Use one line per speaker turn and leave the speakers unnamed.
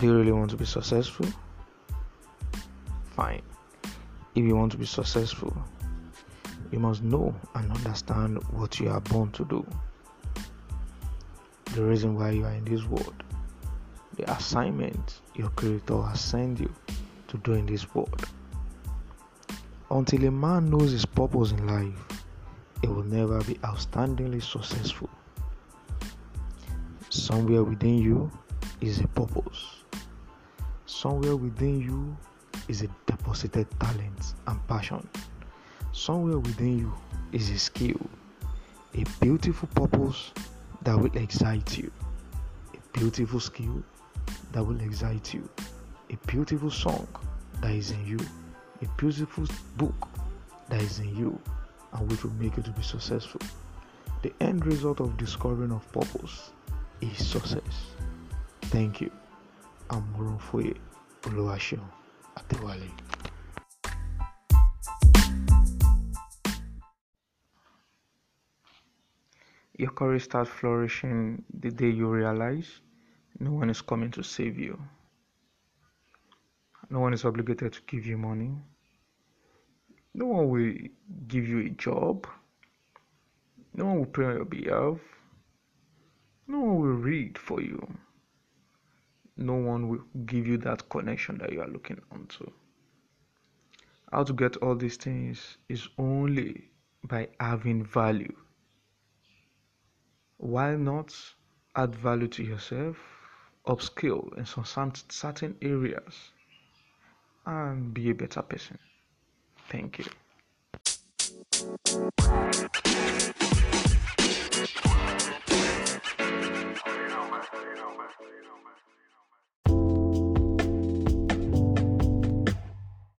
Do you really want to be successful? Fine. If you want to be successful, you must know and understand what you are born to do. The reason why you are in this world, the assignment your creator has sent you to do in this world. Until a man knows his purpose in life, he will never be outstandingly successful. Somewhere within you is a purpose. Somewhere within you is a deposited talent and passion. Somewhere within you is a skill, a beautiful purpose that will excite you, a beautiful skill that will excite you, a beautiful song that is in you, a beautiful book that is in you, and which will make you to be successful. The end result of discovering of purpose is success. Thank you. Your career starts flourishing the day you realize no one is coming to save you. No one is obligated to give you money. No one will give you a job. No one will pray on your behalf. No one will read for you. No one will give you that connection that you are looking onto. How to get all these things is only by having value. Why not add value to yourself, upskill in some certain areas, and be a better person? Thank you.